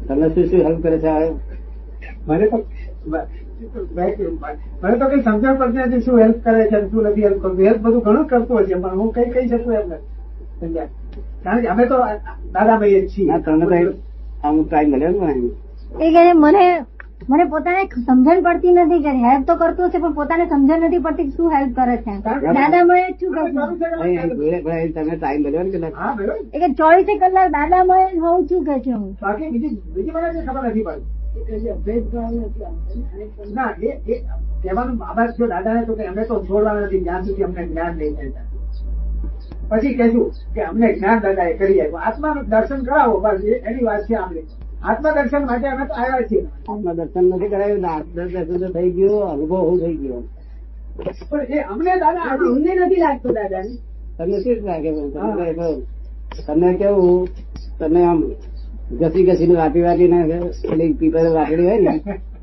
તમને શું શું હેલ્પ કરે છે મને તો મને તો કઈ સમજણ પડતી નથી શું હેલ્પ કરે છે અને શું નથી હેલ્પ કરતું. હેલ્પ બધું ઘણું કરતું હોય છે પણ હું કઈ કહી શકું એમ નથી કારણ કે અમે તો દાદાભાઈ જ છીએ. ના તમને તો આમ ટાઈમ મળ્યો ને મને. મને પોતાને સમજણ પડતી નથી કે હેલ્પ તો કરતો છે પણ પોતાને સમજણ નથી પડતી શું હેલ્પ કરે છે. દાદા મળે શું કહે છે? અહીં અહીં જોડે ભાઈ તમને ટાઈમ મળ્યો ને કદાચ હા બરોબર એ કે ચોવીસે કલાક દાદા મળે હોઉં છું કે છે હું બાકી બીજી બીજી મને ખબર નથી પડતી ના એ એ કહેવાનું બાબા જો દાદાને તો કે અમે તો છોડવાના નથી જ્યાં સુધી અમને જ્ઞાન નહીં મળતા પછી કહેશું કે અમને જ્ઞાન દાદાએ કરી આપ્યું. આત્માનું દર્શન કરાવો બસ એની વાત છે આપણે. આત્મા દર્શન માટે અમે આવ્યા છીએ. આત્મદર્શન નથી કરાયું આત્મદર્શન તો થઈ ગયો અનુભવ થઈ ગયો. પણ એ અમને દાદા અમને નથી લાગતું દાદા તમને શું લાગે? તમને કેવું? તમે આમ ઘસી ઘસીને વાપી ને પેલી પીપર વાટડી હોય ને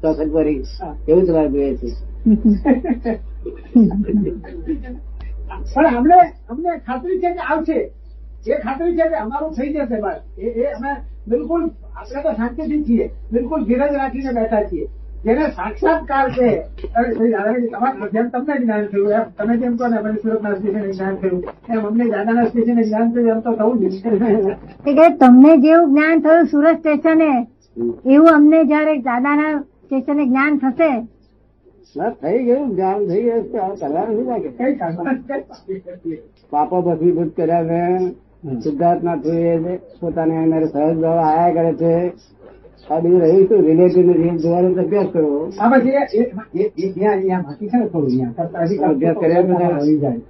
ચોસઠ ભરી એવું તમારે જોઈએ છે. પણ અમને અમને ખાતરી છે કે આવશે. એ ખાતરી છે કે અમારું થઈ જશે બસ. એ એ અમે બિલકુલ આપણે તો શાંતિથી છીએ. બિલકુલ ધીરજ રાખીને બેઠા છીએ. જેને સાક્ષાત્કાર છે જેમ તમને જ્ઞાન થયું. એમ તમે જેમ કહો ને અમે સુરતના સ્ટેશને જ્ઞાન થયું. એમ અમને દાદાના સ્ટેશને જ્ઞાન થયું એમ તો થવું જ. તમને જેવું જ્ઞાન થયું સુરત સ્ટેશને એવું અમને જયારે દાદાના સ્ટેશને જ્ઞાન થશે? બસ થઈ ગયું જ્ઞાન થઈ ગયું. કરવા નથી લાગે કઈ પાપો ભસ્મીભૂત કર્યા છે સિદ્ધાર્થના થ્રુએ પોતાને અંદર સહજ ભાવ આયા કરે છે આ બધું રહ્યું શું? રિલેટિવ રીલ જોવાનો અભ્યાસ કરવો. એ- એ- એ- એ- અભ્યાસ કર્યા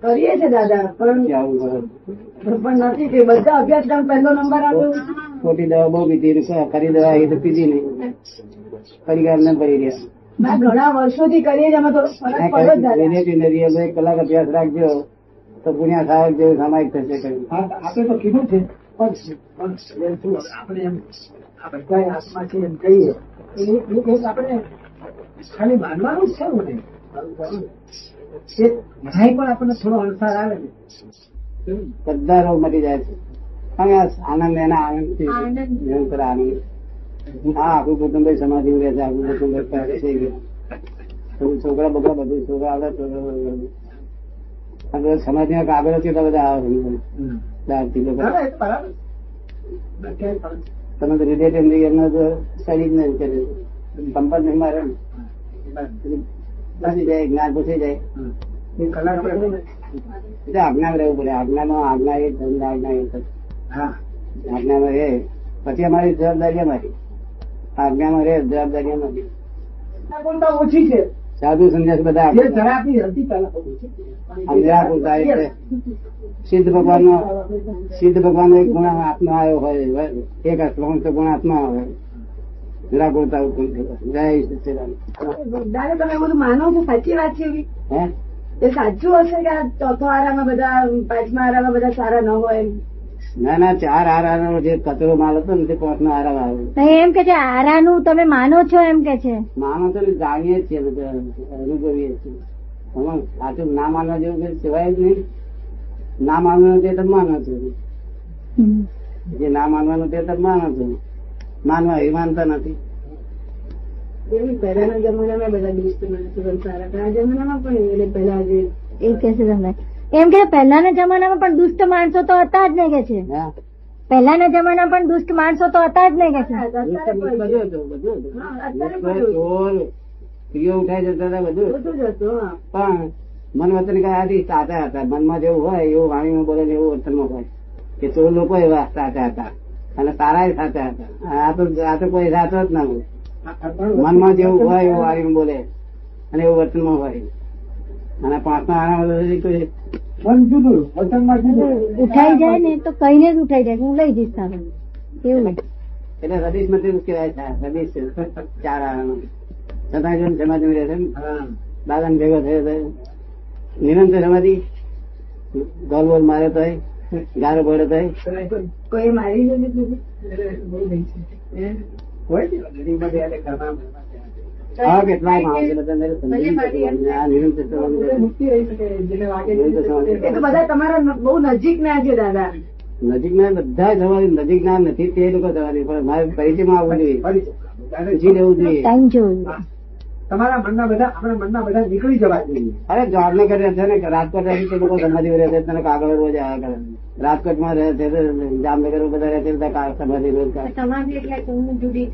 કરીએ છે દાદા પણ કરો. નથી કે બધા અભ્યાસક્રમ પહેલો નંબર આવ્યો ખોટી દવા બહુ પીધી રૂપિયા ખરી દવા એ તો પીધી નહીં. પરિવાર ને પડી રહ્યા. ઘણા વર્ષોથી કરીએ છીએ અમે એક કલાક અભ્યાસ રાખજો. તો ગુણ્યા સાહેબ જેવું સામાયિક થશે. આપણે તો કીધું છે. પણ આપણે એમ બધા છે એમ કહીએ. આપણે ખાલી માનવાનું છે ને એ પણ આપણને થોડો અણસાર આવે ને. બધા રોગ મટી જાય છે. આનંદ એના આનંદ. નિરંતર આનંદ. હા આખું કુટુંબ સમાધિ રહે છે આખું કુટુંબ છોકરા બધા બધું છોકરા આવડે છોકરા સમાધિ ના કાગળો કેટલા બધા આવે છે. લોકો. હા, તો ક્યાંય ફરક તમે તો શરીર ને કર્યું સંપર્ક નહીં મારે. નથી. જાય જ્ઞાન પૂછી જાય. એટલે આજ્ઞામાં રહેવું પડે. આજ્ઞામાં આજ્ઞા એ ધર્મ આજ્ઞા એ. આજ્ઞામાં રહે. પછી અમારી જવાબદારી અમારી. આજ્ઞામાં રહે જવાબદારી અમારી. ઓછી છે. સાધુ સંન્યાસ બધા નિરાકુરતા સિદ્ધ ભગવાન નો સિદ્ધ ભગવાન નો એક ગુણ આત્મા આવ્યો હોય એક શ્લોક ગુણ આત્મા આવે નિરાકુરતા જય તમે બધું માનો છો? સાચી વાત છે હે? એ સાચું હશે કે આ ચોથો આરામાં બધા પાંચમા આરામાં બધા સારા ન હોય? ના ના ચાર આરાનો જે કચરો માલ હતો ને તે પાંચ નો આરામ આવ્યો એમ કે છે આરાનું તમે માનો છો એમ કે છે? માનો તો જાણીએ જ છીએ બધા અનુભવીએ છીએ. આમાં સાચું ના માનવા જેવું કઈ સિવાય જ નહીં. ના માનવાનું તે તો માનો છો. જે ના માનવાનું તે તો માનો છો. માનવા એ માનતા નથી. એવું પહેલાના જમાનામાં બધા દુષ્ટ માણસો પણ સારા આ જમાનામાં પણ એટલે પહેલા જે એ કે છે તમે એમ કે પહેલાના જમાનામાં પણ દુષ્ટ માણસો તો હતા જ નહીં કે છે. પહેલાના જમાના પણ દુષ્ટ માણસો તો હતા જ નહીં કે છે. સ્ત્રીઓ ઉઠાઈ જતા હતા બધું. પણ મન વતન આથી સાચા હતા મનમાં જેવું હોય એવું વાણીમાં બોલે ને એવું વર્તનમાં હોય કે ચોર લોકો એવા સાચા હતા. અને સારા સાચા હતા. આ તો આ તો કોઈ સાચો જ ના હોય. મનમાં જેવું હોય એવું વાણીમાં બોલે અને એવું વર્તનમાં હોય. અને પાંચમા આરામ કોઈ મન જુદું વચનમાં જુદું ઉઠાઈ જાય ને તો કહીને જ ઉઠાઈ જાય હું લઈ જઈશ તારે. એવું એટલે રદીશ મંદિર કહેવાય છે રદીશ ચાર આરામ. છતાં જો સમાધિ રહે છે ને, દાદાને ભેગો થયો તો નિરંતર સમાધિ ગોલ બોલ મારે તો ગારો પડે તો કોઈ મારી હોય? ને કેટલાય માણસો બધા નિરંતર બધા તમારા બહુ નજીક ના છે દાદા. નજીકના બધા જવાની નજીકના નથી તે લોકો જવાની પણ મારે પરિચયમાં આવવું જોઈએ. જી છે. લેવું જોઈએ. તમારા મનના બધા આપણા મનના બધા નીકળી જવા જોઈએ. અરે જોડને કરે છે ને રાજકોટ લોકો સમાધિ રહે છે તને કાગળ રોજ આવ્યા કરે રાજકોટમાં રહે છે જામનગર બધા રહે છે બધા સમાધિ સમાધિ એટલે જુદી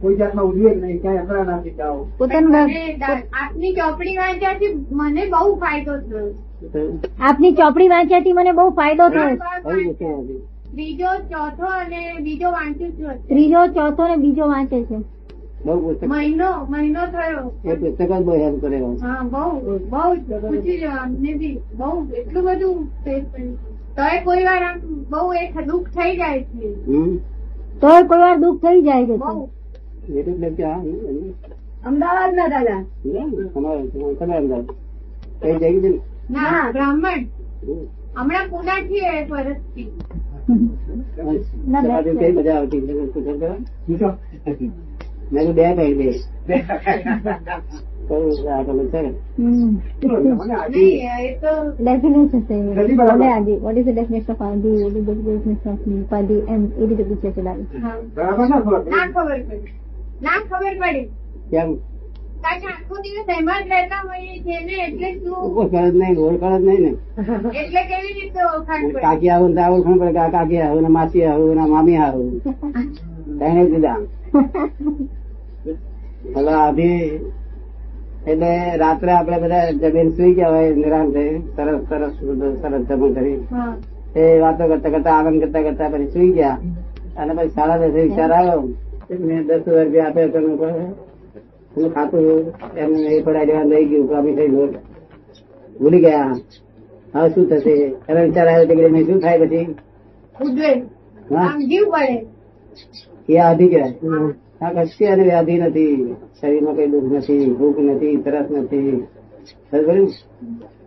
કોઈ જાતમાં નહીં ક્યાંય જાઓ. આપની ચોપડી વાંચ્યાથી મને બહુ ફાયદો થયો. આપની ચોપડી વાંચ્યાથી મને બહુ ફાયદો થયો. ત્રીજો બીજો ચોથો અને બીજો વાંચ્યું ત્રીજો ચોથો ને બીજો વાંચે છે. બહુ પુસ્તક મહિનો મહિનો થયો. એ પુસ્તક જ બહુ હેલ્પ કરે હા બહુ બહુ પૂછી અમને બી. બહુ એટલું બધું તોય કોઈ વાર આમ બહુ એ દુઃખ થઈ જાય છે. તોય કોઈ વાર દુઃખ થઈ જાય છે? અમદાવાદ ના દાદા. તમે અમદાવાદ. કઈ જઈ છે ના? બ્રાહ્મણ. હમણાં પુના છીએ એક વર્ષથી. ના, મજા આવતી. મેં બે નહીં પડે કાકી આવું ઓળખાણ પડે કાકી આવું ને માસી આવું ને મામી આવું તેને જુદા હવે આધી એટલે રાત્રે આપડે બધા જમીન સુઈ ગયા હોય નિરાંતે સરસ સરસ સરસ જમણ કરી. એ વાતો કરતા કરતા આનંદ કરતા કરતા પછી સુઈ ગયા. અને પછી સાડા દસે વિચાર આવ્યો મેં દસ હજાર રૂપિયા આપ્યા તમે હું ખાતું એમને એ પડાય દેવા લઈ ગયું કાપી થઈ ગયું. ભૂલી ગયા. હવે શું થશે? એનો વિચાર આવ્યો કે મેં શું થાય પછી? જીવ પડે. એ આધી કહેવાય. આ કશી અને વ્યાધિ નથી. શરીરમાં કઈ દુઃખ નથી ભૂખ નથી તરસ નથી.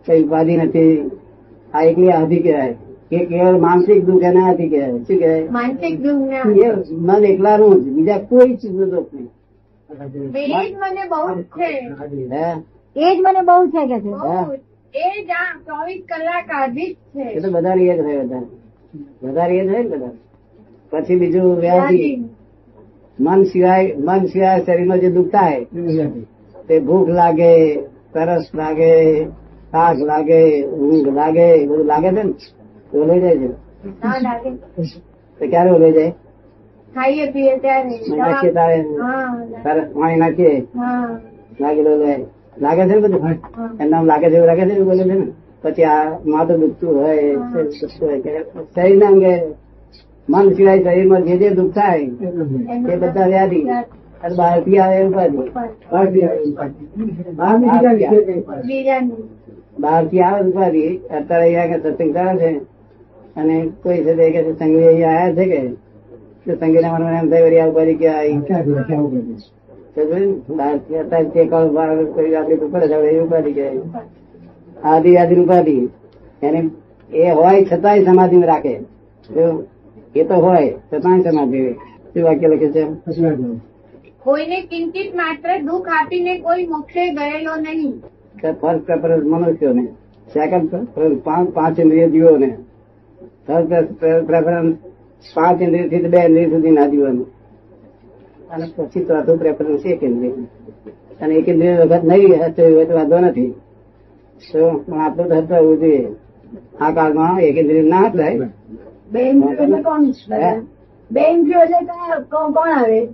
કઈ ઉપાધિ નથી. આ એકલી આધી કહેવાય. કે કેવળ માનસિક દુઃખ એના આધી કહેવાય. શું કહેવાય? માનસિક દુઃખ એ મન એકલાનું જ બીજા કોઈ ચીજનું દુઃખ નહીં. એ મને બહુ છે. એ જ મને બહુ છે કે છે. એ જ આ ચોવીસ કલાક આધી જ એ તો બધા એ જ હોય બધા વધારે એ જ હોય ને બધા? પછી બીજું વ્યાધિ. મન સિવાય મન સિવાય શરીરમાં જે દુખતા તે ભૂખ લાગે તરસ લાગે થાક લાગે ઊંઘ લાગે બધું લાગે છે ને તો લઈ જાય છે. તો ક્યારે ઓલાઈ જાય ખાઈએ પીએ ત્યારે. નાખીએ તારે? હા તારે પાણી નાખીએ? લાગેલો લાગે છે ને બધું? એમ નામ લાગે છે એવું લાગે છે એવું બોલે છે ને? પછી આ માથું દુખતું હોય શરીર ના શરીરના અંગે મન સિવાય શરીરમાં જે જે દુઃખ થાય એ બધા વ્યાધિ. અને બહારથી આવે ઉપાધિ બહારથી આવી. ઉપાધિ. આવે અત્યારે અહીંયા કે સત્સંગ કરે છે. અને કોઈ છે તે કે અહીંયા આવ્યા છે કે? તો સંઘીના મનમાં એમ થાય વળી આ ઉપાધિ કે આવી. તો? બહારથી અત્યારે તે કળ બહાર કોઈ આપણી ઉપર છે હવે એ ઉપાધિ કહેવાય આદિ આદિ ઉપાધિ એને એ હોય છતાંય સમાધિ રાખે. જો એ તો હોય છતાંય સમાધિ હોય. શું વાક્ય લખે છે. કોઈને કિંચિત માત્ર દુઃખ આપીને કોઈ મોક્ષે ગયેલો નહીં. ફર્સ્ટ પ્રેફરન્સ મનુષ્યોને. સેકન્ડ પ્રેફરન્સ પાંચ પાંચ ઇન્દ્રિય જીવોને. થર્ડ પ્રેફરન્સ પાંચ ઇન્દ્રિયથી બે ઇન્દ્રિય સુધી ના જીવોને. અને પછી ચોથું પ્રેફરન્સ એક ઇન્દ્રિય. અને એક ઇન્દ્રિય વખત નહીં હચવ્યું હોય તો વાંધો નથી. તો પણ આપણું તો હોવું જોઈએ. આ કાળમાં એક ઇન્દ્રિય ના હચવાય બે ઇન્દ્રિયો એટલે કોણ એટલે કોણ આવે?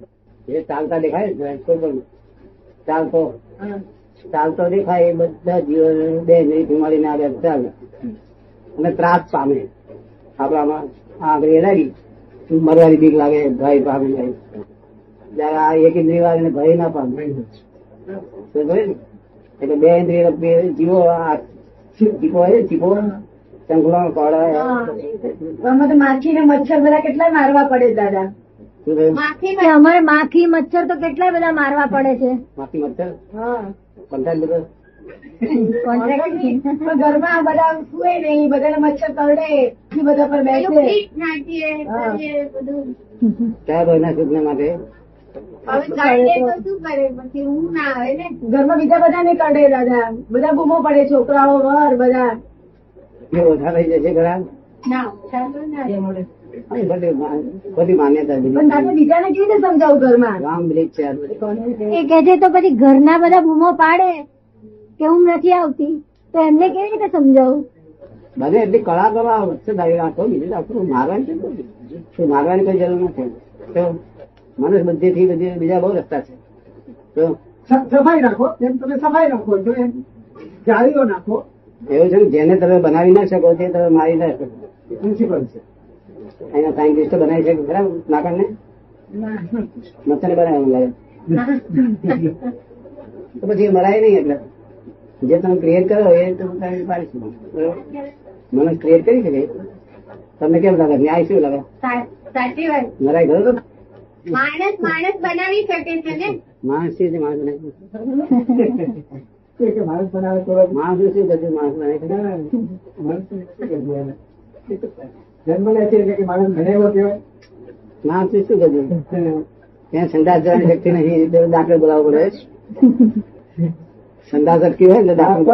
એ ચાલતા દેખાય ને કોઈ પણ ચાલતો. ચાલતો દેખાય એ બધા જીવો બે બીમારી ના આવે ચાલે. અને ત્રાસ પામે. આપણામાં આગળ એ લાગી મરવાની બીક લાગે ભય પામે જાય. જયારે આ એક ઇન્દ્રિય વાળીને ભય ના પામે. ને? એટલે બે ઇન્દ્રિય જીવો આ ચીપો હોય ને, ચીપો ચંગલો કોળા માખી ને મચ્છર બધા કેટલા મારવા પડે દાદા. અમારે માખી મચ્છર તો કેટલા બધા મારવા પડે છે. માખી મચ્છર? ઘરમાં બધા સુએ નહીં. બધા મચ્છર કરડે બધા પર બેસે. માટે? ઘરમાં બીજા બધા શું કરે? પછી ઊંઘ ના આવે ને. ઘરમાં બીજા બધાને કરડે દાદા. બધા ગુમો પડે છોકરાઓ વર બધા. એ ઓછા થઈ જશે ખરા? ના ચાલો ના. અહીં બધી માન્યતા પણ બીજી. દાદા બીજાને કેવી રીતે સમજાવું ઘરમાં? રામ બ્રિજ છે એ કે છે? તો પછી ઘરના બધા બૂમો પાડે કે હું નથી આવતી? તો એમને કેવી રીતે સમજાવું? બને એટલી કળા કરો આ વચ્ચે દાવી રાખો? બીજું આપણું મારવાની શું જરૂર? મારવાની કોઈ જરૂર નથી. તો મનુષ્ય બુદ્ધિ થી બધી બીજા બહુ રસ્તા છે. તો સફાઈ રાખો. એમ તમે સફાઈ રાખો જો એમ જાળીઓ નાખો એવું છે ને જેને તમે બનાવી ના શકો તે તમે મારી ના શકો. પ્રિન્સિપલ છે. અહીંયા સાયન્ટિસ્ટ બનાવી શકે ખરા નાકણને? મચ્છર બનાવ્યું લાગે. તો પછી મરાય નહીં એટલે. જે તમે ક્રિએટ કરો એ તમે કાંઈ પાડી શકો મને ક્રિએટ કરી શકે. તમને કેમ લાગે? ન્યાય શું લાગે? સાચી વાત મરાય ગયો તો? માણસ માણસ બનાવી શકે છે ને? માણસ છે માણસ બનાવી કે માણસ બનાવે તો માણસ શું કરશે? માણસ બનાવે? જન્મ લે છે એટલે કે માણસ ભણેલો કહેવાય માણસ શું કરશે? ત્યાં સંદાસ જવાની શક્તિ નથી. દાખલ બોલાવવો પડે. સંદાસ અટકી હોય એટલે દાખલો.